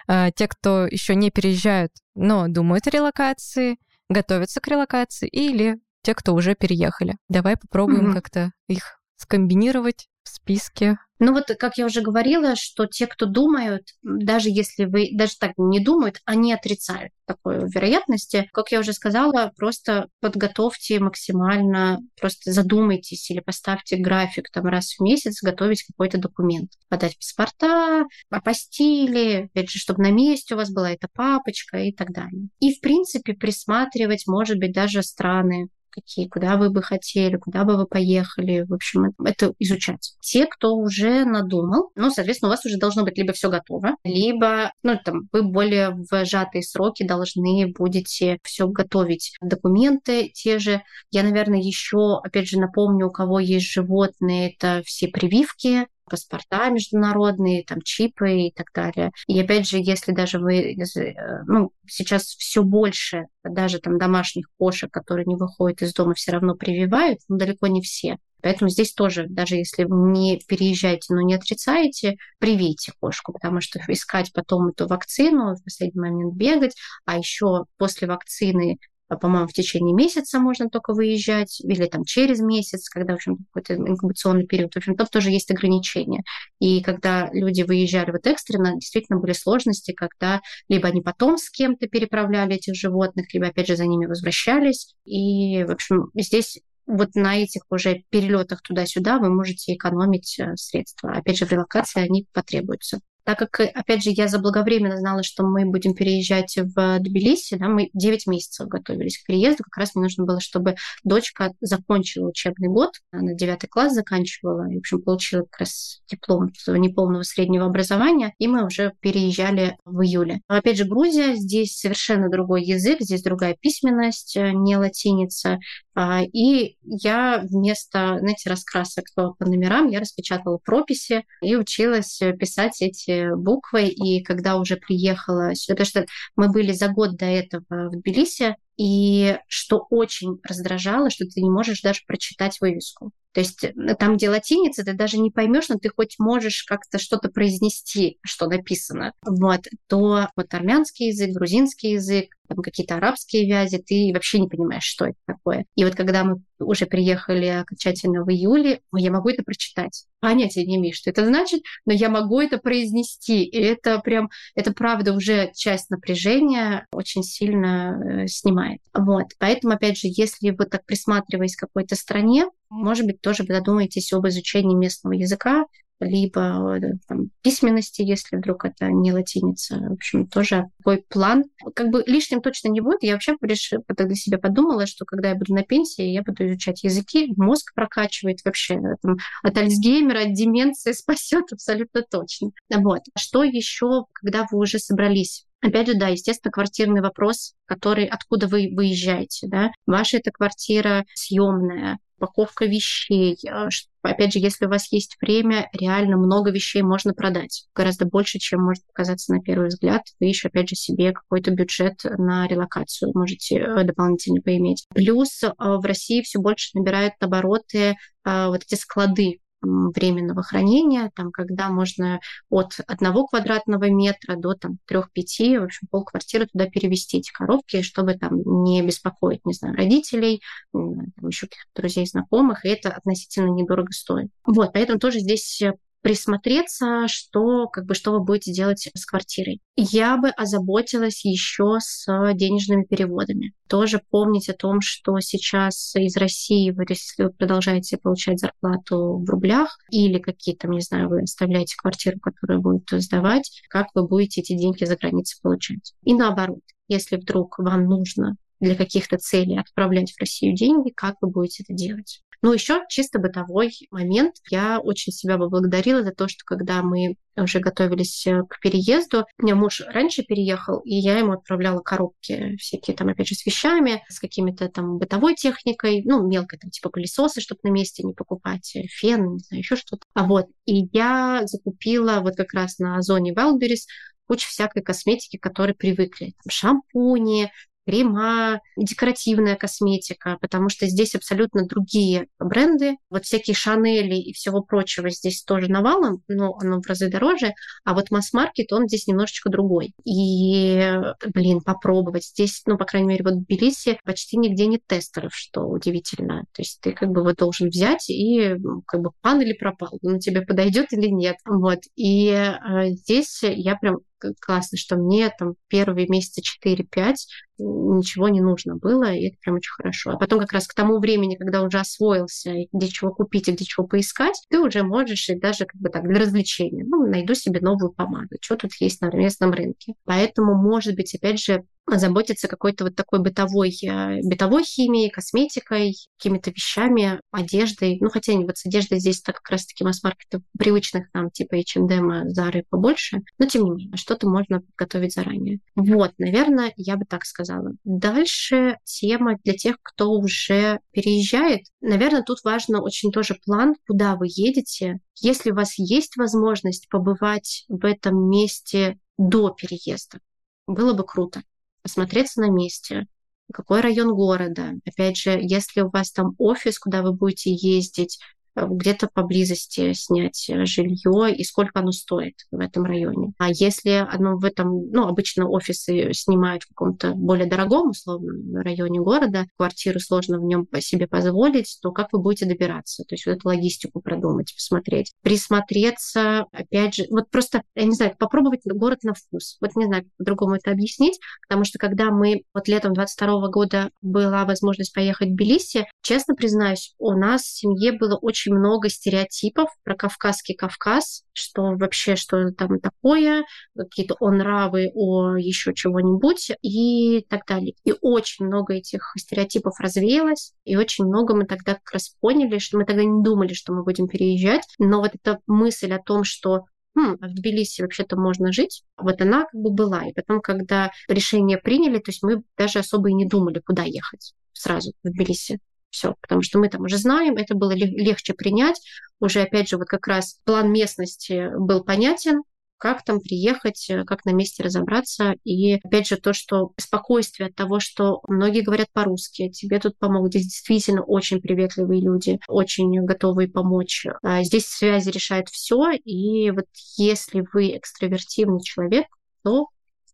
А, те, кто еще не переезжают, но думают о релокации, готовятся к релокации, или те, кто уже переехали. Давай попробуем угу. как-то их скомбинировать в списке ну вот, как я уже говорила, что те, кто думают, даже если вы даже так не думают, они отрицают такой вероятности. Как я уже сказала, просто подготовьте максимально, просто задумайтесь или поставьте график там раз в месяц готовить какой-то документ. Подать паспорта, апостили, опять же, чтобы на месте у вас была эта папочка и так далее. И, в принципе, присматривать, может быть, даже страны, какие, куда вы бы хотели, куда бы вы поехали. В общем, это изучать. Те, кто уже надумал, ну, соответственно, у вас уже должно быть либо все готово, либо, ну, там, вы более в сжатые сроки должны будете все готовить. Документы те же. Я, наверное, еще, опять же, напомню, у кого есть животные, это все прививки, паспорта международные, там чипы и так далее. И опять же, если даже вы, э, ну, сейчас все больше даже там домашних кошек, которые не выходят из дома, все равно прививают, но далеко не все. Поэтому здесь тоже, даже если не переезжаете, но не отрицаете, привейте кошку, потому что искать потом эту вакцину, в последний момент бегать, а еще после вакцины по-моему, в течение месяца можно только выезжать, или там через месяц, когда, в общем, какой-то инкубационный период. В общем, там тоже есть ограничения. И когда люди выезжали вот экстренно, действительно были сложности, когда либо они потом с кем-то переправляли этих животных, либо, опять же, за ними возвращались. И, в общем, здесь вот на этих уже перелетах туда-сюда вы можете экономить э, средства. Опять же, в релокации они потребуются. Так как, опять же, я заблаговременно знала, что мы будем переезжать в Тбилиси, да, мы 9 месяцев готовились к переезду, как раз мне нужно было, чтобы дочка закончила учебный год, она 9 класс заканчивала, и, в общем, получила как раз диплом неполного среднего образования, и мы уже переезжали в июле. Опять же, Грузия, здесь совершенно другой язык, здесь другая письменность, э, не латиница, а, и я вместо, знаете, раскрасок по номерам, я распечатала прописи и училась писать эти буквы. И когда уже приехала сюда, потому что мы были за год до этого в Тбилиси, и что очень раздражало, что ты не можешь даже прочитать вывеску. То есть э, там, где латиница, ты даже не поймешь, но ты хоть можешь как-то что-то произнести, что написано. Вот. То вот армянский язык, грузинский язык, там какие-то арабские вязи, ты вообще не понимаешь, что это такое. И вот когда мы уже приехали окончательно в июле, я могу это прочитать. Понятия не имею, что это значит, но я могу это произнести. И это прям, это правда уже часть напряжения очень сильно э, снимает. Вот. Поэтому, опять же, если вы так присматриваясь к какой-то стране, может быть, тоже задумаетесь об изучении местного языка, либо э, там, письменности, если вдруг это не латиница. В общем, тоже такой план. Как бы лишним точно не будет. Я вообще решила, для себя подумала, что когда я буду на пенсии, я буду изучать языки, мозг прокачивает вообще. Там, от Альцгеймера, от деменции спасет абсолютно точно. Вот. Что еще, когда вы уже собрались Опять же, да, естественно, квартирный вопрос, который, откуда вы выезжаете, да. Ваша эта квартира съемная, упаковка вещей. А, опять же, если у вас есть время, реально много вещей можно продать. Гораздо больше, чем может показаться на первый взгляд. Вы еще, опять же, себе какой-то бюджет на релокацию можете э, дополнительно поиметь. Плюс э, в России все больше набирают обороты вот эти склады временного хранения, там, когда можно от одного квадратного метра до там, трех-пяти, в общем, полквартиры туда перевести эти коробки, чтобы там не беспокоить, не знаю, родителей, там, еще каких-то друзей, знакомых, и это относительно недорого стоит. Вот, поэтому тоже здесь присмотреться, что, как бы, что вы будете делать с квартирой. Я бы озаботилась еще с денежными переводами. Тоже помнить о том, что сейчас из России, вы, если вы продолжаете получать зарплату в рублях или какие-то, не знаю, вы оставляете квартиру, которую будут сдавать, как вы будете эти деньги за границей получать. И наоборот, если вдруг вам нужно для каких-то целей отправлять в Россию деньги, как вы будете это делать. Ну, еще чисто бытовой момент. Я очень себя поблагодарила за то, что когда мы уже готовились э, к переезду. У меня муж раньше переехал, и я ему отправляла коробки всякие там, опять же, с вещами, с какими-то там бытовой техникой, ну, мелкой, там, типа пылесосы, чтобы на месте не покупать, э, фен, не знаю, еще что-то. А вот, и я закупила вот как раз на зоне Wildberries кучу всякой косметики, которые привыкли. Там, шампуни, крема, декоративная косметика, потому что здесь абсолютно другие бренды. Вот всякие Шанели и всего прочего здесь тоже навалом, но оно в разы дороже, а вот масс-маркет, он здесь немножечко другой. И, блин, попробовать. Здесь, ну, по крайней мере, вот в Тбилиси почти нигде нет тестеров, что удивительно. То есть ты как бы вот должен взять и как бы пан или пропал, он тебе подойдет или нет. Вот. И э, здесь я прям классно, что мне там первые месяца 4-5 ничего не нужно было, и это прям очень хорошо. А потом как раз к тому времени, когда уже освоился, где чего купить и где чего поискать, ты уже можешь и даже как бы так для развлечения. Ну, найду себе новую помаду, что тут есть на местном рынке. Поэтому, может быть, опять же, заботиться какой-то вот такой бытовой, э, бытовой химией, косметикой, какими-то вещами, одеждой. Ну, хотя вот с одеждой здесь так как раз-таки масс-маркетов привычных там типа H&M, Zara побольше, но тем не менее, что-то можно подготовить заранее. Вот, наверное, я бы так сказала. Дальше тема для тех, кто уже переезжает. Наверное, тут важно очень тоже план, куда вы едете. Если у вас есть возможность побывать в этом месте до переезда, было бы круто осмотреться на месте, какой район города. Опять же, если у вас там офис, куда вы будете ездить, где-то поблизости снять э, жилье и сколько оно стоит в этом районе. А если оно в этом, ну, обычно офисы снимают в каком-то более дорогом, условно, районе города, квартиру сложно в нем себе позволить, то как вы будете добираться? То есть вот эту логистику продумать, посмотреть. Присмотреться, опять же, вот просто, я не знаю, попробовать город на вкус. Вот не знаю, по-другому это объяснить, потому что когда мы вот летом 22 года была возможность поехать в Тбилиси, честно признаюсь, у нас в семье было очень очень много стереотипов про Кавказский Кавказ, что вообще, что там такое, какие-то онравы о еще чего-нибудь и так далее. И очень много этих стереотипов развеялось, и очень много мы тогда как раз поняли, что мы тогда не думали, что мы будем переезжать, но вот эта мысль о том, что хм, а в Тбилиси вообще-то можно жить, вот она как бы была. И потом, когда решение приняли, то есть мы даже особо и не думали, куда ехать сразу в Тбилиси все, потому что мы там уже знаем, это было легче принять. Уже, опять же, вот как раз план местности был понятен, как там приехать, э, как на месте разобраться. И опять же то, что спокойствие от того, что многие говорят по-русски, тебе тут помогут. Здесь действительно очень приветливые люди, очень готовые помочь. А здесь связи решают все. И вот если вы экстравертивный человек, то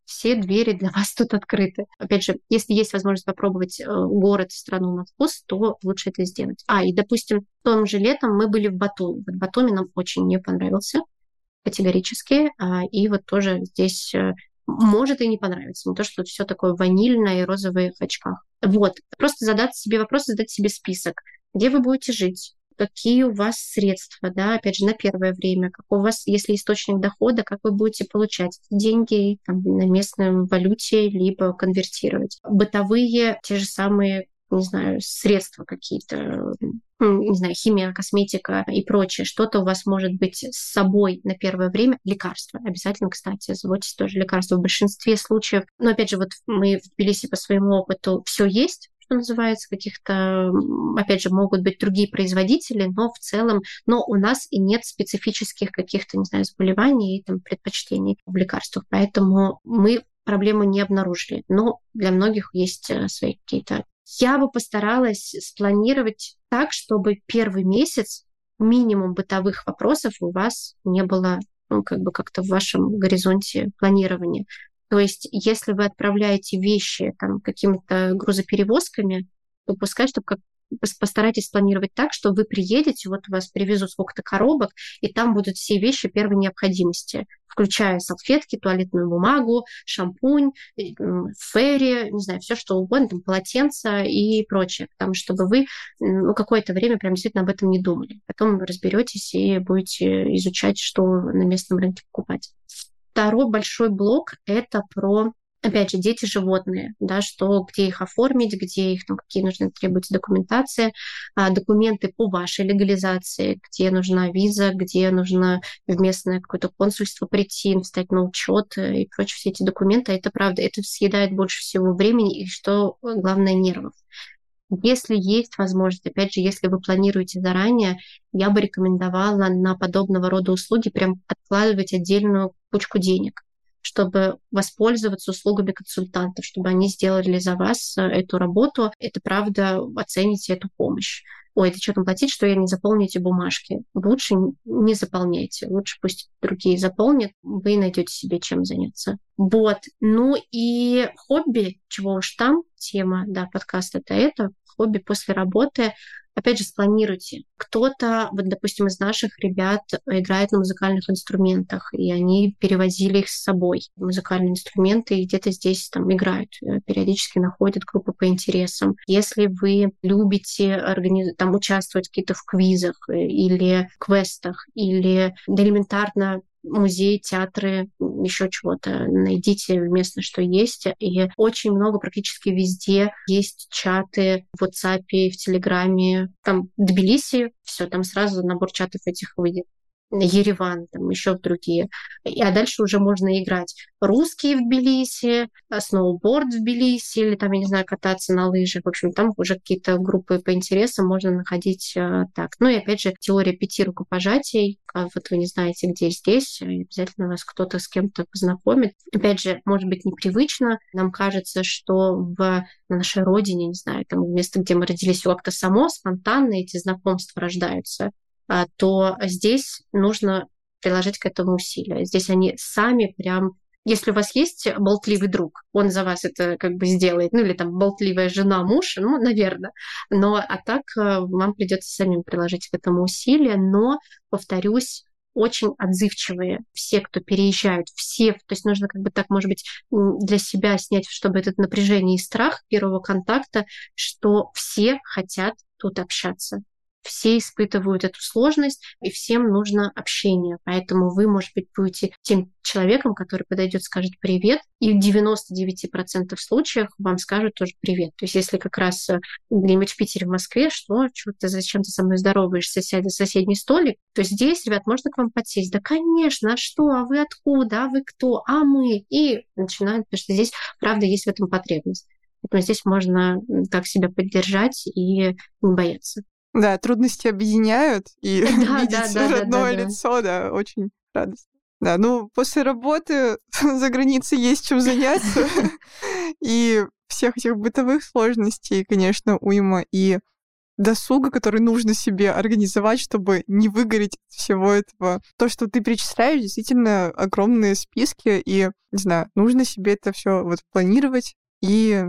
все двери для вас тут открыты. Опять же, если есть возможность попробовать э, город, страну на вкус, то лучше это сделать. А, и, допустим, том же летом мы были в Батуми. Вот Батуми нам очень не понравился категорически. А, и вот тоже здесь э, может и не понравиться. Не то, что все такое ванильное и розовое в очках. Вот. Просто задать себе вопрос, задать себе список. Где вы будете жить? Какие у вас средства, да, опять же, на первое время, как у вас, если источник дохода, как вы будете получать деньги там, на местной валюте, либо конвертировать. Бытовые, те же самые не знаю, средства какие-то, не знаю, химия, косметика и прочее. Что-то у вас может быть с собой на первое время. Лекарства. Обязательно, кстати, заботьтесь тоже лекарства. В большинстве случаев, но опять же, вот мы в Тбилиси по своему опыту все есть, что называется, каких-то, опять же, могут быть другие производители, но в целом, но у нас и нет специфических каких-то, не знаю, заболеваний и там, предпочтений в лекарствах. Поэтому мы проблему не обнаружили. Но для многих есть э, свои какие-то... Я бы постаралась спланировать так, чтобы первый месяц минимум бытовых вопросов у вас не было ну, как бы как-то в вашем горизонте планирования. То есть, если вы отправляете вещи там, какими-то грузоперевозками, то пускай, чтобы как постарайтесь планировать так, что вы приедете, вот вас привезут сколько-то коробок, и там будут все вещи первой необходимости, включая салфетки, туалетную бумагу, шампунь, ферри, не знаю, все что угодно, там, полотенца и прочее, потому чтобы вы ну, какое-то время прям действительно об этом не думали. Потом разберетесь и будете изучать, что на местном рынке покупать. Второй большой блок — это про опять же, дети животные, да, что, где их оформить, где их, ну, какие нужны требуется документация, а, документы по вашей легализации, где нужна виза, где нужно в местное какое-то консульство прийти, встать на учет и прочие все эти документы. Это правда, это съедает больше всего времени и, что главное, нервов. Если есть возможность, опять же, если вы планируете заранее, я бы рекомендовала на подобного рода услуги прям откладывать отдельную кучку денег чтобы воспользоваться услугами консультантов, чтобы они сделали за вас э, эту работу. Это правда, оцените эту помощь. Ой, это что там платить, что я не заполню эти бумажки? Лучше не заполняйте, лучше пусть другие заполнят, вы найдете себе чем заняться. Вот. Ну и хобби, чего уж там, тема, да, подкаста это это, хобби после работы опять же, спланируйте. Кто-то, вот, допустим, из наших ребят играет на музыкальных инструментах, и они перевозили их с собой, музыкальные инструменты, и где-то здесь там играют, э, периодически находят группы по интересам. Если вы любите организ... там, участвовать какие-то в квизах э, или квестах, или элементарно музеи, театры, еще чего-то. Найдите местно, что есть. И очень много, практически везде есть чаты в WhatsApp, в Телеграме. Там Тбилиси, все, там сразу набор чатов этих выйдет. Ереван, там еще другие. А дальше уже можно играть русские в Тбилиси, а, сноуборд в Тбилиси, или там, я не знаю, кататься на лыжах. В общем, там уже какие-то группы по интересам можно находить э, так. Ну и опять же, теория пяти рукопожатий. А вот вы не знаете, где здесь, обязательно вас кто-то с кем-то познакомит. Опять же, может быть, непривычно. Нам кажется, что в на нашей родине, не знаю, там место, где мы родились, как-то само, спонтанно эти знакомства рождаются. А, то здесь нужно приложить к этому усилия. Здесь они сами прям если у вас есть болтливый друг, он за вас это как бы сделает, ну или там болтливая жена, муж, ну, наверное. Но а так э, вам придется самим приложить к этому усилия, но, повторюсь, очень отзывчивые, все, кто переезжают, все, то есть нужно как бы так, может быть, для себя снять, чтобы этот напряжение и страх первого контакта, что все хотят тут общаться все испытывают эту сложность, и всем нужно общение. Поэтому вы, может быть, будете тем человеком, который подойдет, скажет привет, и в 99% случаев вам скажут тоже привет. То есть если как раз э, где-нибудь в Питере, в Москве, что, что ты, зачем ты со мной здороваешься, сядь за соседний столик, то здесь, ребят, можно к вам подсесть. Да, конечно, а что, а вы откуда, а вы кто, а мы? И начинают, потому что здесь, правда, есть в этом потребность. Поэтому здесь можно так себя поддержать и не бояться. Да, трудности объединяют, и да, видеть да, да, родное да, да, лицо, да, очень радостно. Да, ну, после работы за границей есть чем заняться. И всех этих бытовых сложностей, конечно, уйма. И досуга, который нужно себе организовать, чтобы не выгореть от всего этого. То, что ты перечисляешь, действительно огромные списки, и, не знаю, нужно себе это все вот планировать и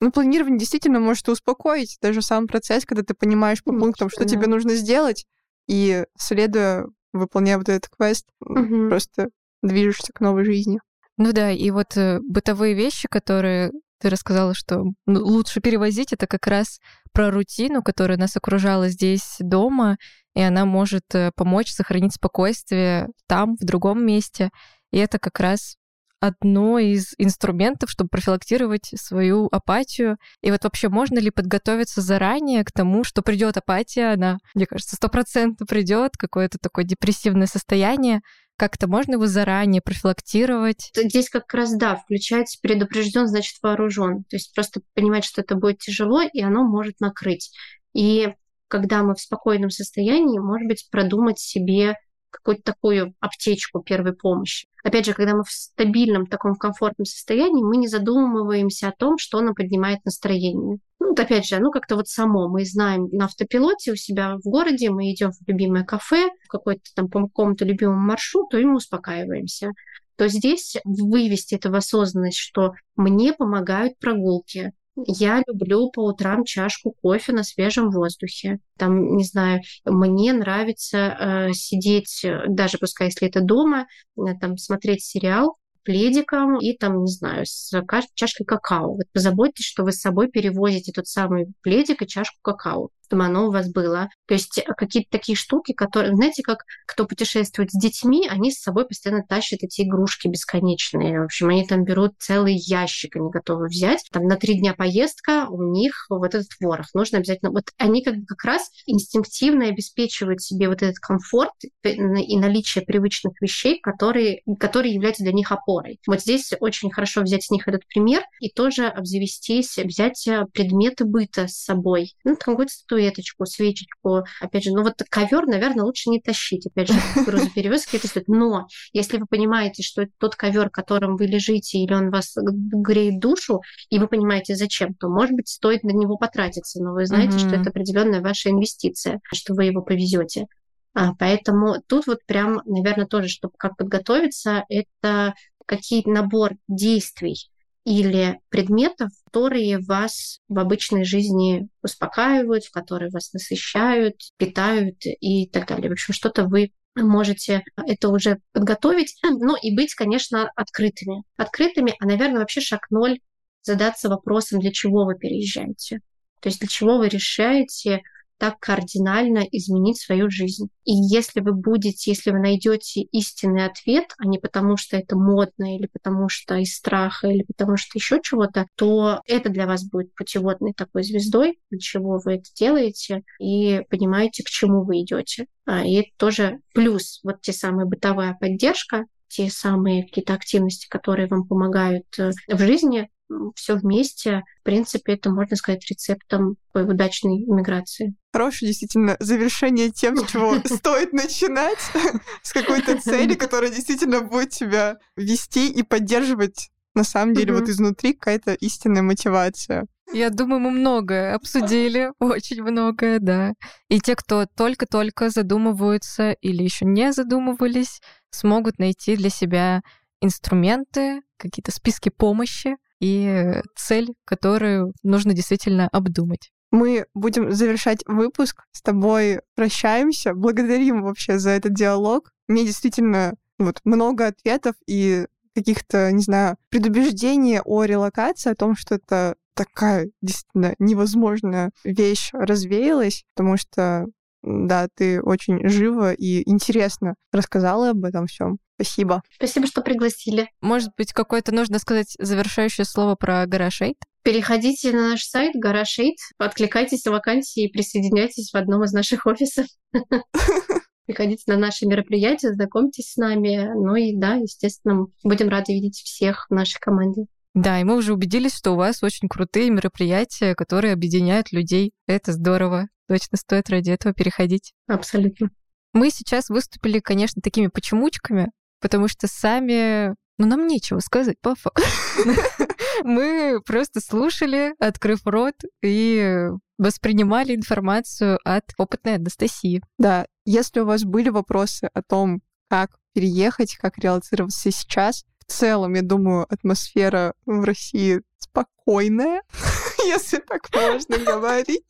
ну, планирование действительно может успокоить даже сам процесс, когда ты понимаешь по пунктам, что тебе нужно сделать, и следуя, выполняя вот этот квест, угу. просто движешься к новой жизни. Ну да, и вот э, бытовые вещи, которые ты рассказала, что ну, лучше перевозить, это как раз про рутину, которая нас окружала здесь дома, и она может э, помочь сохранить спокойствие там, в другом месте. И это как раз одно из инструментов, чтобы профилактировать свою апатию. И вот вообще можно ли подготовиться заранее к тому, что придет апатия, она, мне кажется, сто процентов придет, какое-то такое депрессивное состояние, как-то можно его заранее профилактировать? Здесь как раз, да, включается предупрежден, значит вооружен. То есть просто понимать, что это будет тяжело, и оно может накрыть. И когда мы в спокойном состоянии, может быть, продумать себе какую-то такую аптечку первой помощи. Опять же, когда мы в стабильном, таком комфортном состоянии, мы не задумываемся о том, что нам поднимает настроение. Ну, вот опять же, ну как-то вот само. Мы знаем на автопилоте у себя в городе, мы идем в любимое кафе, в какой-то там по какому-то любимому маршруту, и мы успокаиваемся то здесь вывести это в осознанность, что мне помогают прогулки, я люблю по утрам чашку кофе на свежем воздухе. Там, не знаю, мне нравится э, сидеть, э, даже пускай если это дома, э, там смотреть сериал, пледиком и там, не знаю, с чашкой какао. Вот позаботьтесь, что вы с собой перевозите тот самый пледик и чашку какао чтобы оно у вас было. То есть э, какие-то такие штуки, которые, знаете, как кто путешествует с детьми, они с собой постоянно тащат эти игрушки бесконечные. В общем, они там берут целый ящик, они готовы взять. Там на три дня поездка, у них вот этот ворох. Нужно обязательно... Вот они как, как раз инстинктивно обеспечивают себе вот этот комфорт и наличие привычных вещей, которые, которые являются для них опорой. Вот здесь очень хорошо взять с них этот пример и тоже обзавестись, взять э, предметы быта с собой. Ну, какой-то статуэточку, свечечку. Опять же, ну вот ковер, наверное, лучше не тащить. Опять же, грузоперевозки это стоит. Но если вы понимаете, что это тот ковер, которым вы лежите, или он вас греет душу, и вы понимаете, зачем, то, может быть, стоит на него потратиться. Но вы знаете, mm-hmm. что это определенная ваша инвестиция, что вы его повезете. А, поэтому тут вот прям, наверное, тоже, чтобы как подготовиться, это какие набор действий, или предметов, которые вас в обычной жизни успокаивают, в которые вас насыщают, питают и так далее. В общем, что-то вы можете это уже подготовить, ну и быть, конечно, открытыми. Открытыми, а, наверное, вообще шаг ноль задаться вопросом, для чего вы переезжаете. То есть для чего вы решаете так кардинально изменить свою жизнь. И если вы будете, если вы найдете истинный ответ, а не потому, что это модно, или потому что из страха, или потому что еще чего-то, то это для вас будет путеводной такой звездой, для чего вы это делаете, и понимаете, к чему вы идете. А, и это тоже плюс, вот те самые бытовая поддержка, те самые какие-то активности, которые вам помогают э, в жизни, все вместе. В принципе, это можно сказать рецептом удачной иммиграции. Хорошее действительно завершение тем, с чего стоит начинать, с какой-то цели, которая действительно будет тебя вести и поддерживать на самом деле вот изнутри какая-то истинная мотивация. Я думаю, мы многое обсудили, очень многое, да. И те, кто только-только задумываются или еще не задумывались, смогут найти для себя инструменты, какие-то списки помощи, и цель, которую нужно действительно обдумать. Мы будем завершать выпуск. С тобой прощаемся. Благодарим вообще за этот диалог. Мне действительно вот много ответов и каких-то, не знаю, предубеждений о релокации, о том, что это такая действительно невозможная вещь развеялась, потому что да, ты очень живо и интересно рассказала об этом всем. Спасибо. Спасибо, что пригласили. Может быть, какое-то нужно сказать завершающее слово про Гарашейт? Переходите на наш сайт Гарашейт, откликайтесь на вакансии и присоединяйтесь в одном из наших офисов. Приходите на наши мероприятия, знакомьтесь с нами. Ну и да, естественно, будем рады видеть всех в нашей команде. Да, и мы уже убедились, что у вас очень крутые мероприятия, которые объединяют людей. Это здорово. Точно стоит ради этого переходить. Абсолютно. Мы сейчас выступили, конечно, такими почемучками, потому что сами, ну, нам нечего сказать по факту. Мы просто слушали, открыв рот, и воспринимали информацию от опытной Анастасии. Да, если у вас были вопросы о том, как переехать, как реализироваться сейчас, целом, я думаю, атмосфера в России спокойная, если так можно говорить.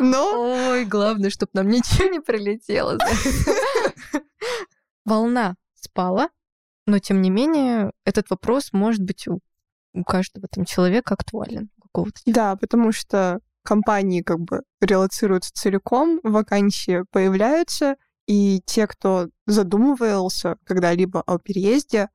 Но... Ой, главное, чтобы нам ничего не прилетело. Волна спала, но тем не менее этот вопрос может быть у, у каждого там человека актуален. Какого-то. Да, потому что компании как бы релацируются целиком, вакансии появляются, и те, кто задумывался когда-либо о переезде,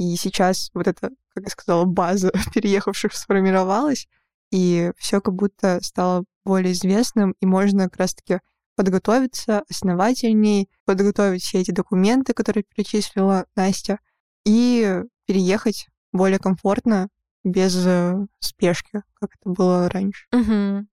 и сейчас вот эта, как я сказала, база переехавших сформировалась, и все как будто стало более известным, и можно как раз-таки подготовиться основательней, подготовить все эти документы, которые перечислила Настя, и переехать более комфортно, без э, спешки, как это было раньше. Угу.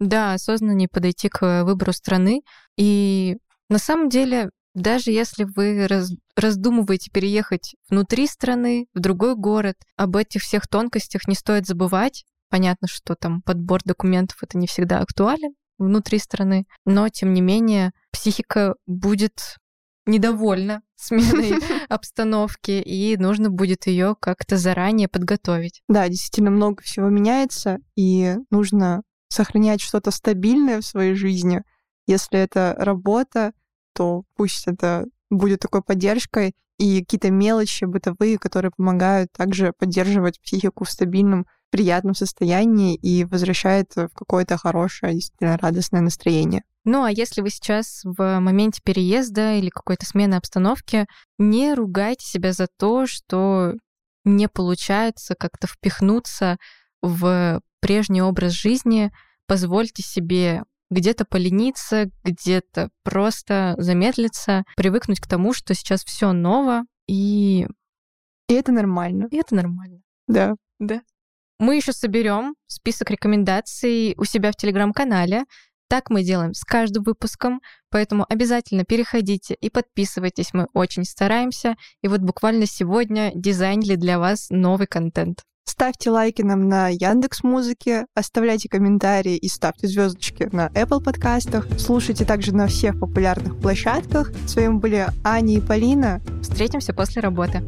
Да, осознаннее подойти к выбору страны. И на самом деле, даже если вы раз, раздумываете переехать внутри страны, в другой город, об этих всех тонкостях не стоит забывать. Понятно, что там подбор документов это не всегда актуален, внутри страны, но тем не менее психика будет недовольна сменой обстановки, и нужно будет ее как-то заранее подготовить. Да, действительно много всего меняется, и нужно сохранять что-то стабильное в своей жизни. Если это работа, то пусть это будет такой поддержкой, и какие-то мелочи бытовые, которые помогают также поддерживать психику в стабильном приятном состоянии и возвращает в какое-то хорошее, действительно радостное настроение. Ну а если вы сейчас в моменте переезда или какой-то смены обстановки, не ругайте себя за то, что не получается как-то впихнуться в прежний образ жизни, позвольте себе где-то полениться, где-то просто замедлиться, привыкнуть к тому, что сейчас все ново, и... И это нормально. И это нормально. Да. Да. Мы еще соберем список рекомендаций у себя в телеграм-канале. Так мы делаем с каждым выпуском, поэтому обязательно переходите и подписывайтесь. Мы очень стараемся. И вот буквально сегодня дизайнили для вас новый контент. Ставьте лайки нам на Яндекс Музыке, оставляйте комментарии и ставьте звездочки на Apple подкастах. Слушайте также на всех популярных площадках. С вами были Аня и Полина. Встретимся после работы.